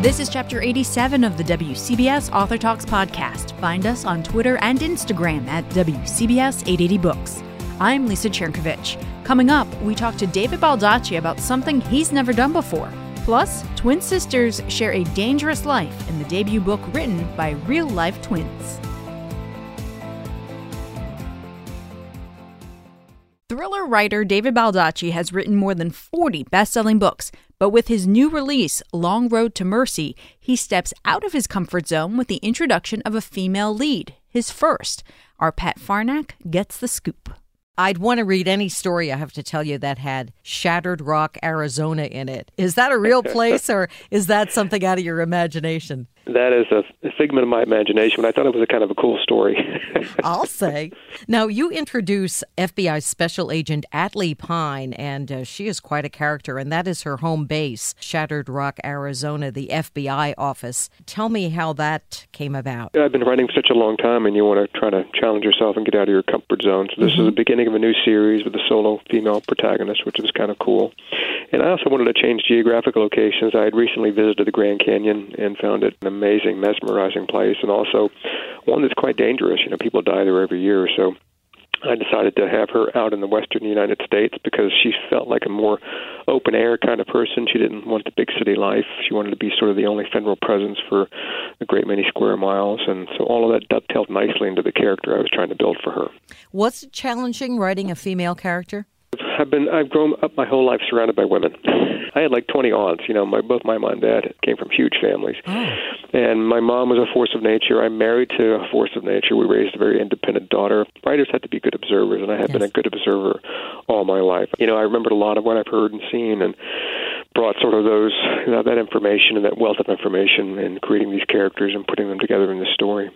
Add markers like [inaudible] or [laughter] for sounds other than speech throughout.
This is chapter 87 of the WCBS Author Talks podcast. Find us on Twitter and Instagram at WCBS 880 Books. I'm Lisa Chernkovich. Coming up, we talk to David Baldacci about something he's never done before. Plus, twin sisters share a dangerous life in the debut book written by real life twins. Thriller writer David Baldacci has written more than 40 best selling books, but with his new release, Long Road to Mercy, he steps out of his comfort zone with the introduction of a female lead, his first. Our Pat Farnack gets the scoop. I'd want to read any story, I have to tell you, that had Shattered Rock, Arizona in it. Is that a real [laughs] place or is that something out of your imagination? That is a, figment of my imagination, but I thought it was a kind of a cool story. [laughs] I'll say. Now, you introduce FBI Special Agent Atlee Pine, and uh, she is quite a character, and that is her home base, Shattered Rock, Arizona, the FBI office. Tell me how that came about. I've been writing for such a long time, and you want to try to challenge yourself and get out of your comfort zone. So, this mm-hmm. is the beginning of a new series with a solo female protagonist, which is kind of cool. And I also wanted to change geographic locations. I had recently visited the Grand Canyon and found it an amazing, mesmerizing place, and also one that's quite dangerous. You know, people die there every year, so I decided to have her out in the western United States because she felt like a more open air kind of person. She didn't want the big city life. She wanted to be sort of the only federal presence for a great many square miles. And so all of that dovetailed nicely into the character I was trying to build for her. Was it challenging writing a female character? I've been I've grown up my whole life surrounded by women. I had like 20 aunts. You know, my both my mom and dad came from huge families, oh. and my mom was a force of nature. I'm married to a force of nature. We raised a very independent daughter. Writers have to be good observers, and I have yes. been a good observer all my life. You know, I remembered a lot of what I've heard and seen, and brought sort of those you know, that information and that wealth of information in creating these characters and putting them together in the story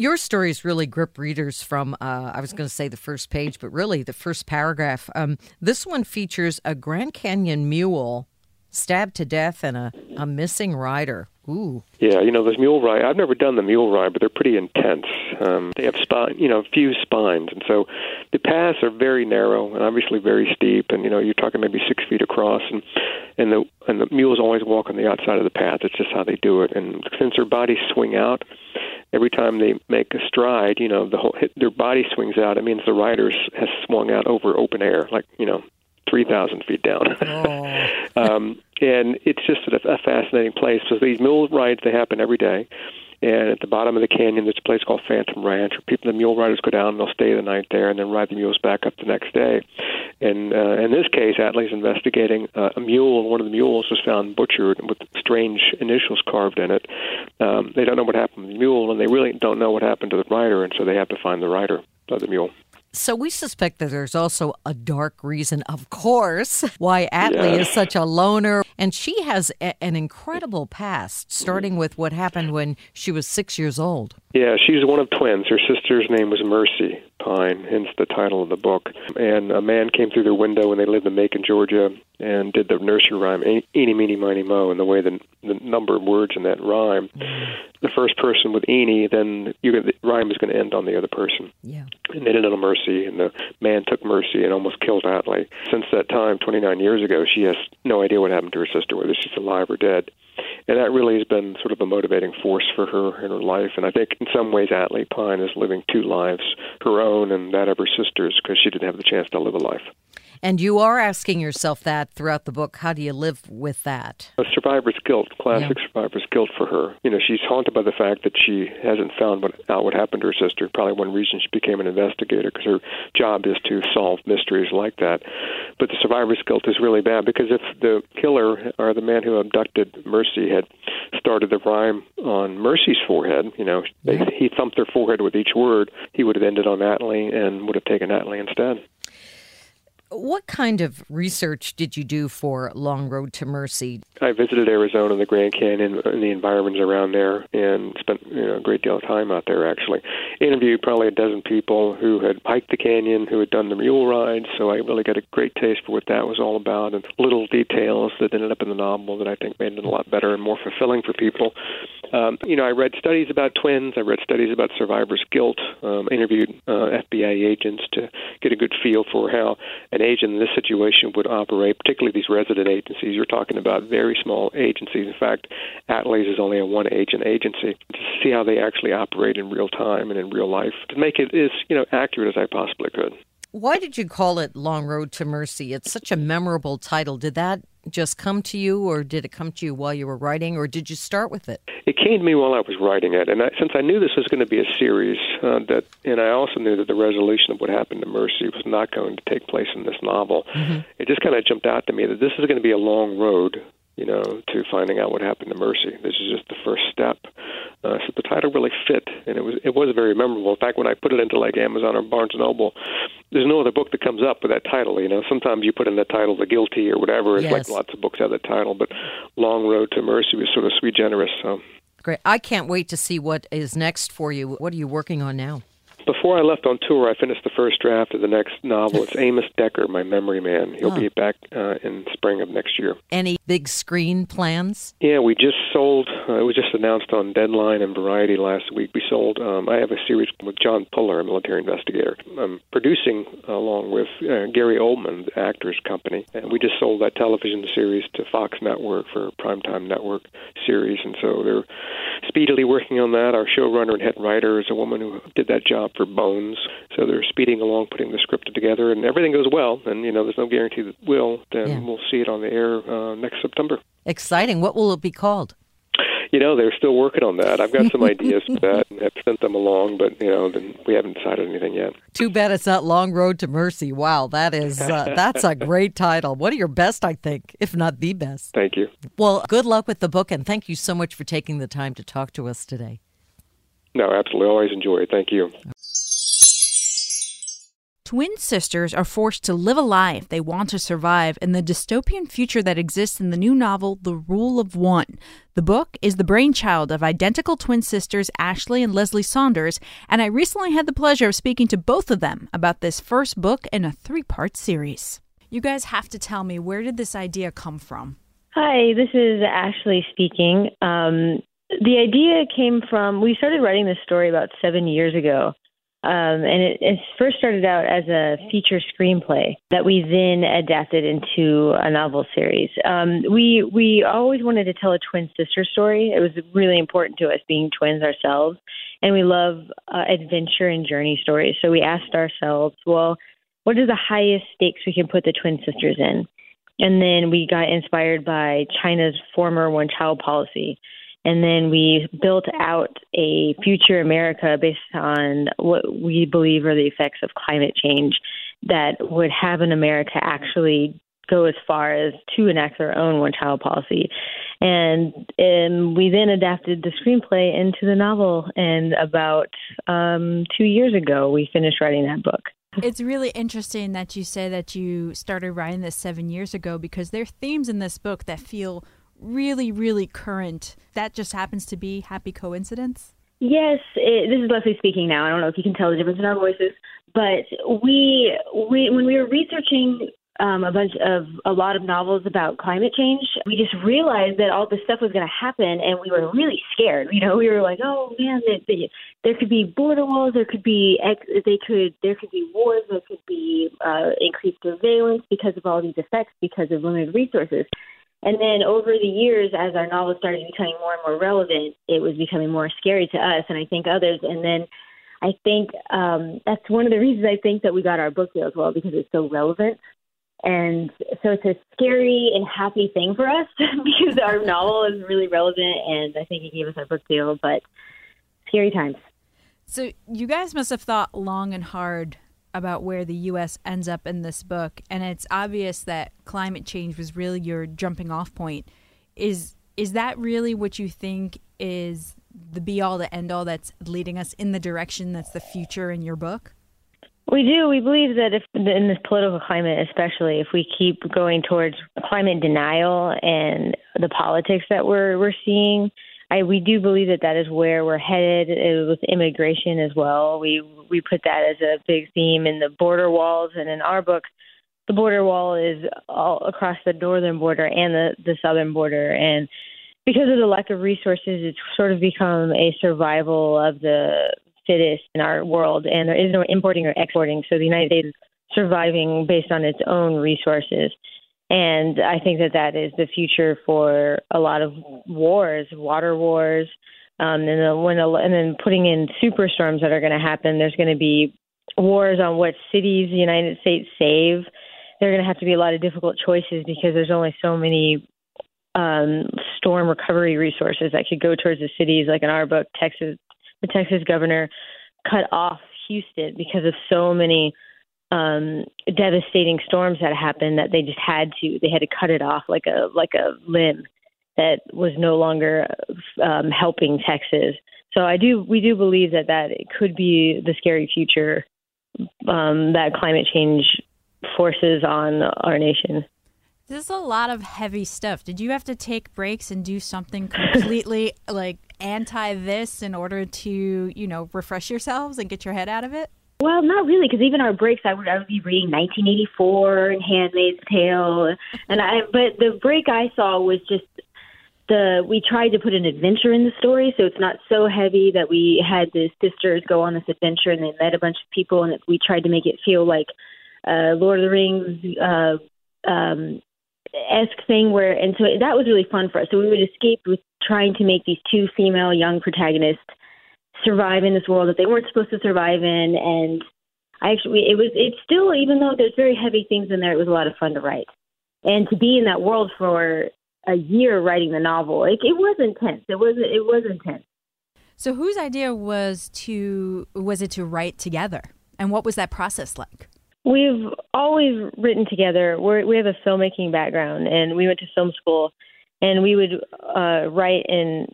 your stories really grip readers from, uh, I was going to say the first page, but really the first paragraph. Um, this one features a Grand Canyon mule stabbed to death and a, a missing rider. Ooh. Yeah, you know those mule ride. I've never done the mule ride, but they're pretty intense. Um, they have spine, you know, few spines, and so the paths are very narrow and obviously very steep. And you know, you're talking maybe six feet across, and and the and the mules always walk on the outside of the path. It's just how they do it. And since their bodies swing out, every time they make a stride, you know, the whole their body swings out. It means the rider has swung out over open air, like you know, three thousand feet down. Oh. [laughs] um, and it's just a, a fascinating place. So these mule rides they happen every day. And at the bottom of the canyon, there's a place called Phantom Ranch where people, the mule riders go down and they'll stay the night there and then ride the mules back up the next day. And uh, in this case, Atlee's investigating uh, a mule. One of the mules was found butchered with strange initials carved in it. Um, they don't know what happened to the mule, and they really don't know what happened to the rider, and so they have to find the rider of the mule. So we suspect that there's also a dark reason, of course, [laughs] why Atlee is such a loner. And she has a- an incredible past, starting with what happened when she was six years old. Yeah, she's one of twins. Her sister's name was Mercy Pine, hence the title of the book. And a man came through their window when they lived in Macon, Georgia, and did the nursery rhyme, Eeny, Meeny, Miny, Mo, and the way the, the number of words in that rhyme. The first person with Eeny, then you the rhyme is going to end on the other person. Yeah. And they did it on Mercy, and the man took Mercy and almost killed Atlee. Since that time, 29 years ago, she has no idea what happened to her sister, whether she's alive or dead and that really has been sort of a motivating force for her in her life. And I think in some ways, Atlee Pine is living two lives, her own and that of her sister's, because she didn't have the chance to live a life. And you are asking yourself that throughout the book. How do you live with that? A survivor's guilt, classic yeah. survivor's guilt for her. You know, she's haunted by the fact that she hasn't found what, out what happened to her sister. Probably one reason she became an investigator because her job is to solve mysteries like that. But the survivor's guilt is really bad because if the killer or the man who abducted Mercy had started the rhyme on Mercy's forehead, you know, yeah. he thumped her forehead with each word, he would have ended on Atlee and would have taken Atlee instead. What kind of research did you do for Long Road to Mercy? I visited Arizona, and the Grand Canyon, and the environments around there, and spent you know, a great deal of time out there. Actually, interviewed probably a dozen people who had hiked the canyon, who had done the mule rides. So I really got a great taste for what that was all about, and little details that ended up in the novel that I think made it a lot better and more fulfilling for people. Um, you know, I read studies about twins. I read studies about survivor's guilt. Um, interviewed uh, FBI agents to get a good feel for how an an agent in this situation would operate, particularly these resident agencies. You're talking about very small agencies. In fact, Atlee's is only a one agent agency. To see how they actually operate in real time and in real life, to make it as you know accurate as I possibly could. Why did you call it Long Road to Mercy? It's such a memorable title. Did that just come to you, or did it come to you while you were writing, or did you start with it? It came to me while I was writing it, and I, since I knew this was going to be a series, uh, that and I also knew that the resolution of what happened to Mercy was not going to take place in this novel. Mm-hmm. It just kind of jumped out to me that this is going to be a long road you know, to finding out what happened to Mercy. This is just the first step. Uh, so the title really fit, and it was it was very memorable. In fact, when I put it into like Amazon or Barnes and Noble, there's no other book that comes up with that title. You know, sometimes you put in the title "The Guilty" or whatever. It's yes. like lots of books have that title, but "Long Road to Mercy" was sort of sui generis. So great! I can't wait to see what is next for you. What are you working on now? Before I left on tour, I finished the first draft of the next novel. It's Amos Decker, My Memory Man. He'll oh. be back uh, in spring of next year. Any big screen plans? Yeah, we just sold. Uh, it was just announced on Deadline and Variety last week. We sold. Um, I have a series with John Puller, a military investigator. I'm producing along with uh, Gary Oldman, the Actors Company, and we just sold that television series to Fox Network for a primetime network series, and so they're speedily working on that. Our showrunner and head writer is a woman who did that job for Bones. So they're speeding along, putting the script together, and everything goes well. And you know, there's no guarantee that will. Then yeah. we'll see it on the air uh, next September. Exciting! What will it be called? you know they're still working on that. I've got some ideas for that and have sent them along, but you know we haven't decided anything yet. Too bad it's not Long Road to Mercy. Wow, that is uh, [laughs] that's a great title. One of your best, I think, if not the best. Thank you. Well, good luck with the book, and thank you so much for taking the time to talk to us today. No, absolutely. Always enjoy it. Thank you. Twin sisters are forced to live a life they want to survive in the dystopian future that exists in the new novel, The Rule of One. The book is the brainchild of identical twin sisters Ashley and Leslie Saunders, and I recently had the pleasure of speaking to both of them about this first book in a three part series. You guys have to tell me where did this idea come from? Hi, this is Ashley speaking. Um, the idea came from, we started writing this story about seven years ago. Um, and it, it, first started out as a feature screenplay that we then adapted into a novel series. Um, we we always wanted to tell a twin sister story. It was really important to us, being twins ourselves, and we love uh, adventure and journey stories. So we asked ourselves, well, what are the highest stakes we can put the twin sisters in? And then we got inspired by China's former one-child policy and then we built out a future America based on what we believe are the effects of climate change that would have an America actually go as far as to enact their own one child policy. And, and we then adapted the screenplay into the novel. And about um, two years ago, we finished writing that book. It's really interesting that you say that you started writing this seven years ago because there are themes in this book that feel really, really current. That just happens to be happy coincidence? Yes, it, this is Leslie speaking now. I don't know if you can tell the difference in our voices, but we, we when we were researching um, a bunch of a lot of novels about climate change, we just realized that all this stuff was going to happen, and we were really scared. You know, we were like, "Oh man, they, they, there could be border walls, there could be ex- they could there could be wars, there could be uh, increased surveillance because of all these effects because of limited resources." And then over the years, as our novel started becoming more and more relevant, it was becoming more scary to us and I think others. And then I think um, that's one of the reasons I think that we got our book deal as well because it's so relevant. And so it's a scary and happy thing for us [laughs] because our novel is really relevant and I think it gave us our book deal, but scary times. So you guys must have thought long and hard about where the U.S. ends up in this book, and it's obvious that climate change was really your jumping off point. Is is that really what you think is the be all, the end all that's leading us in the direction that's the future in your book? We do. We believe that if in this political climate, especially if we keep going towards climate denial and the politics that we're we're seeing, I we do believe that that is where we're headed uh, with immigration as well. We we put that as a big theme in the border walls, and in our book, the border wall is all across the northern border and the the southern border, and because of the lack of resources, it's sort of become a survival of the fittest in our world, and there is no importing or exporting. So the United States is surviving based on its own resources. And I think that that is the future for a lot of wars, water wars, um, and then when and then putting in superstorms that are going to happen. There's going to be wars on what cities the United States save. There are going to have to be a lot of difficult choices because there's only so many um, storm recovery resources that could go towards the cities. Like in our book, Texas, the Texas governor cut off Houston because of so many um, devastating storms that happened that they just had to they had to cut it off like a like a limb that was no longer um, helping Texas. So I do we do believe that that it could be the scary future um, that climate change forces on our nation. This is a lot of heavy stuff. Did you have to take breaks and do something completely [laughs] like anti this in order to, you know, refresh yourselves and get your head out of it? Well, not really, because even our breaks, I would I would be reading 1984 and *Handmaid's Tale*, and I. But the break I saw was just the we tried to put an adventure in the story, so it's not so heavy that we had the sisters go on this adventure and they met a bunch of people, and we tried to make it feel like uh, Lord of the Rings uh, um, esque thing where and so that was really fun for us. So we would escape with trying to make these two female young protagonists survive in this world that they weren't supposed to survive in and I actually it was it's still even though there's very heavy things in there, it was a lot of fun to write. And to be in that world for a year writing the novel, it, it was intense. It was it was intense. So whose idea was to was it to write together? And what was that process like? We've always written together. We're, we have a filmmaking background, and we went to film school, and we would uh, write and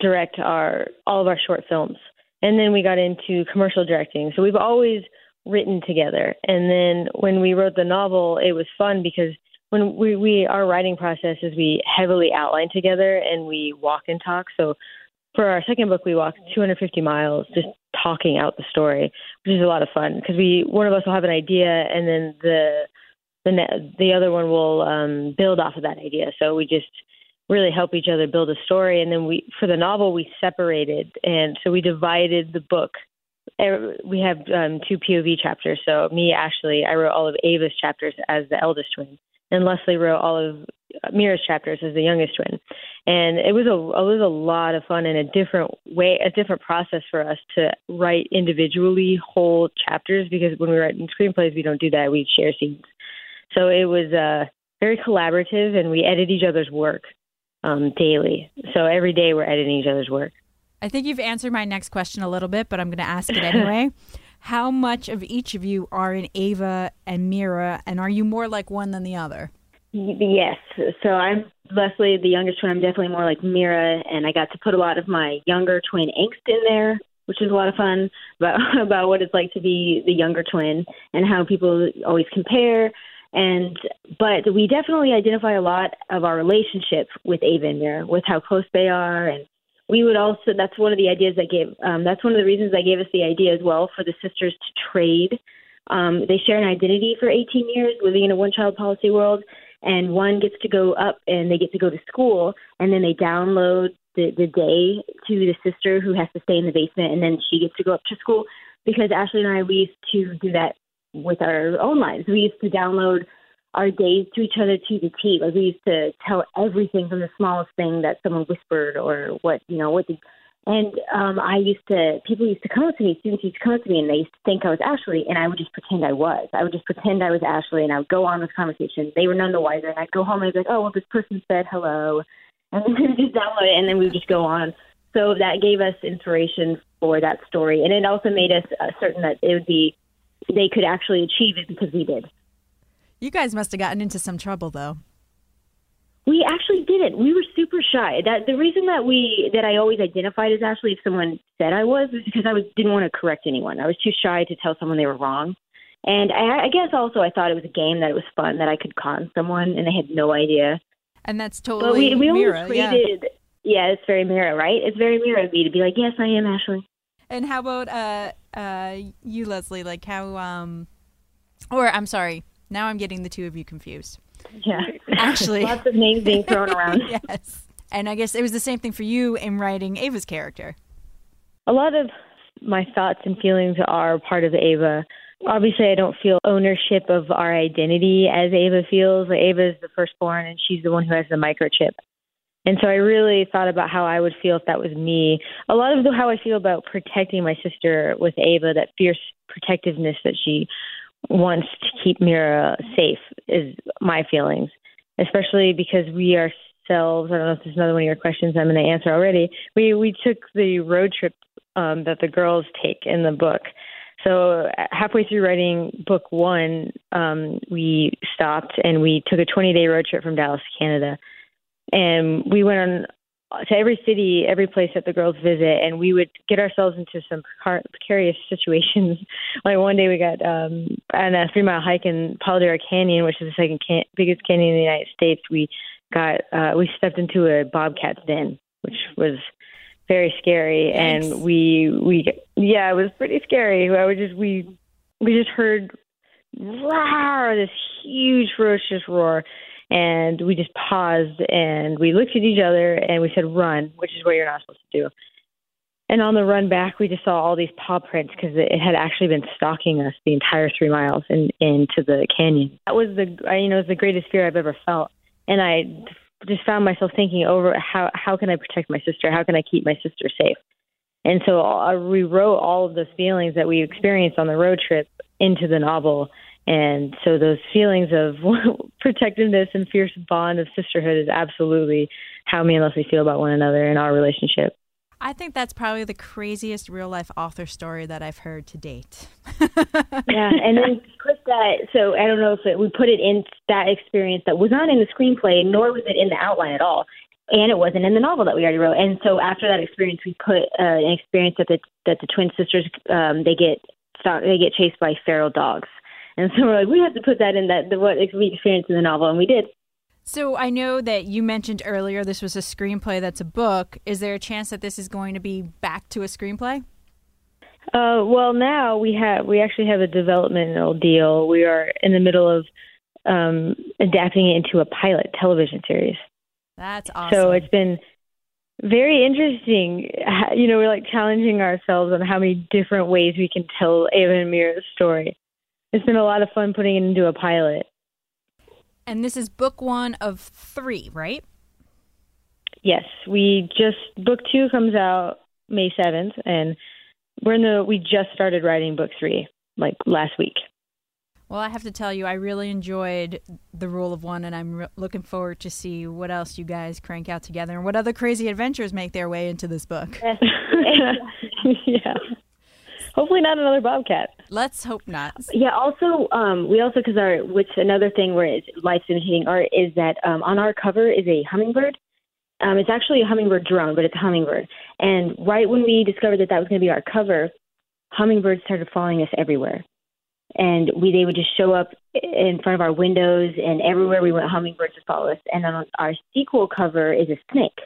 direct our all of our short films. And then we got into commercial directing. So we've always written together. And then when we wrote the novel, it was fun because when we, we our writing process is we heavily outline together and we walk and talk. So for our second book, we walked 250 miles just talking out the story, which is a lot of fun because we one of us will have an idea and then the the the other one will um, build off of that idea. So we just really help each other build a story. And then we for the novel we separated. And so we divided the book. We have um, two POV chapters. So me, Ashley, I wrote all of Ava's chapters as the eldest twin, and Leslie wrote all of Mira's chapters as the youngest twin, and it was a it was a lot of fun and a different way, a different process for us to write individually whole chapters. Because when we write in screenplays we don't do that. We share scenes, so it was uh, very collaborative and we edit each other's work um, daily. So every day we're editing each other's work. I think you've answered my next question a little bit, but I'm going to ask it anyway. [laughs] How much of each of you are in Ava and Mira, and are you more like one than the other? Yes. So I'm Leslie, the youngest twin. I'm definitely more like Mira, and I got to put a lot of my younger twin angst in there, which is a lot of fun about [laughs] about what it's like to be the younger twin and how people always compare. And but we definitely identify a lot of our relationship with Ava and Mira, with how close they are, and we would also. That's one of the ideas that gave. Um, that's one of the reasons that gave us the idea as well for the sisters to trade. Um, they share an identity for 18 years, living in a one-child policy world and one gets to go up and they get to go to school and then they download the, the day to the sister who has to stay in the basement and then she gets to go up to school because Ashley and I we used to do that with our own lives. We used to download our days to each other to the T. Like we used to tell everything from the smallest thing that someone whispered or what you know what the and um, I used to, people used to come up to me, students used to come up to me, and they used to think I was Ashley, and I would just pretend I was. I would just pretend I was Ashley, and I would go on this conversation. They were none the wiser, and I'd go home and I'd be like, oh, well, this person said hello, and then [laughs] we would just download it, and then we would just go on. So that gave us inspiration for that story, and it also made us uh, certain that it would be, they could actually achieve it because we did. You guys must have gotten into some trouble, though. We actually didn't. We were super shy. That the reason that we that I always identified as Ashley if someone said I was was because I was didn't want to correct anyone. I was too shy to tell someone they were wrong. And I, I guess also I thought it was a game that it was fun that I could con someone and they had no idea. And that's totally but we, we Mira, traded, yeah. yeah, it's very Mira, right? It's very Mira of me to be like, yes, I am Ashley. And how about uh uh you, Leslie? Like how um, or I'm sorry, now I'm getting the two of you confused. Yeah. Actually, [laughs] lots of names being thrown around. [laughs] yes. And I guess it was the same thing for you in writing Ava's character. A lot of my thoughts and feelings are part of Ava. obviously I don't feel ownership of our identity as Ava feels. Like Ava is the firstborn, and she's the one who has the microchip. And so I really thought about how I would feel if that was me. A lot of the, how I feel about protecting my sister with Ava, that fierce protectiveness that she wants to keep Mira safe, is my feelings. Especially because we ourselves, I don't know if there's another one of your questions I'm going to answer already. We we took the road trip um, that the girls take in the book. So halfway through writing book one, um, we stopped and we took a 20 day road trip from Dallas, Canada and we went on to every city, every place that the girls visit, and we would get ourselves into some precarious situations. [laughs] like one day we got um, on a three mile hike in Palo Canyon, which is the second can- biggest canyon in the United States. We got uh, we stepped into a bobcat's den, which was very scary, Thanks. and we we yeah, it was pretty scary. I would just we we just heard roar this huge ferocious roar and we just paused and we looked at each other and we said, run, which is what you're not supposed to do. And on the run back, we just saw all these paw prints because it had actually been stalking us the entire three miles in, into the canyon. That was the, you know, was the greatest fear I've ever felt. And I just found myself thinking over how how can I protect my sister? How can I keep my sister safe? And so uh, I rewrote all of those feelings that we experienced on the road trip into the novel and so those feelings of [laughs] protectiveness and fierce bond of sisterhood is absolutely how me and Leslie feel about one another in our relationship. I think that's probably the craziest real life author story that I've heard to date. [laughs] yeah, and then put that. So I don't know if it, we put it in that experience that was not in the screenplay, nor was it in the outline at all, and it wasn't in the novel that we already wrote. And so after that experience, we put uh, an experience that the that the twin sisters um, they get they get chased by feral dogs. And so we're like, we have to put that in that the, what we experienced in the novel, and we did. So I know that you mentioned earlier this was a screenplay that's a book. Is there a chance that this is going to be back to a screenplay? Uh, well, now we have we actually have a developmental deal. We are in the middle of um, adapting it into a pilot television series. That's awesome. So it's been very interesting. You know, we're like challenging ourselves on how many different ways we can tell Ava and Mira's story it's been a lot of fun putting it into a pilot. And this is book one of three, right? Yes, we just book two comes out May seventh, and we're in the we just started writing book three like last week. Well, I have to tell you, I really enjoyed the Rule of One, and I'm re- looking forward to see what else you guys crank out together and what other crazy adventures make their way into this book. [laughs] [laughs] yeah hopefully not another bobcat. Let's hope not. Yeah. Also, um, we also because our which another thing where it's life's imitating art is that um, on our cover is a hummingbird. Um, it's actually a hummingbird drone, but it's a hummingbird. And right when we discovered that that was going to be our cover, hummingbirds started following us everywhere. And we they would just show up in front of our windows and everywhere we went, hummingbirds would follow us. And then our sequel cover is a snake.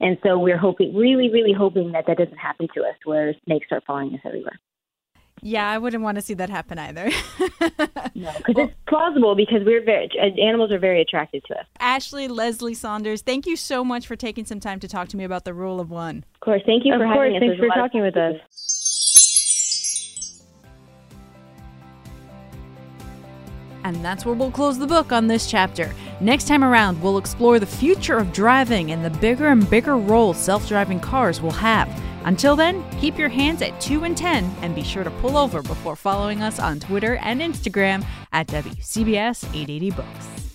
And so we're hoping, really, really hoping that that doesn't happen to us, where snakes start following us everywhere. Yeah, I wouldn't want to see that happen either. [laughs] no, because well, it's plausible because we're very animals are very attracted to us. Ashley Leslie Saunders, thank you so much for taking some time to talk to me about the rule of one. Of course, thank you of for course, having us. Thanks for talking with us. And that's where we'll close the book on this chapter. Next time around, we'll explore the future of driving and the bigger and bigger role self driving cars will have. Until then, keep your hands at 2 and 10 and be sure to pull over before following us on Twitter and Instagram at WCBS 880 Books.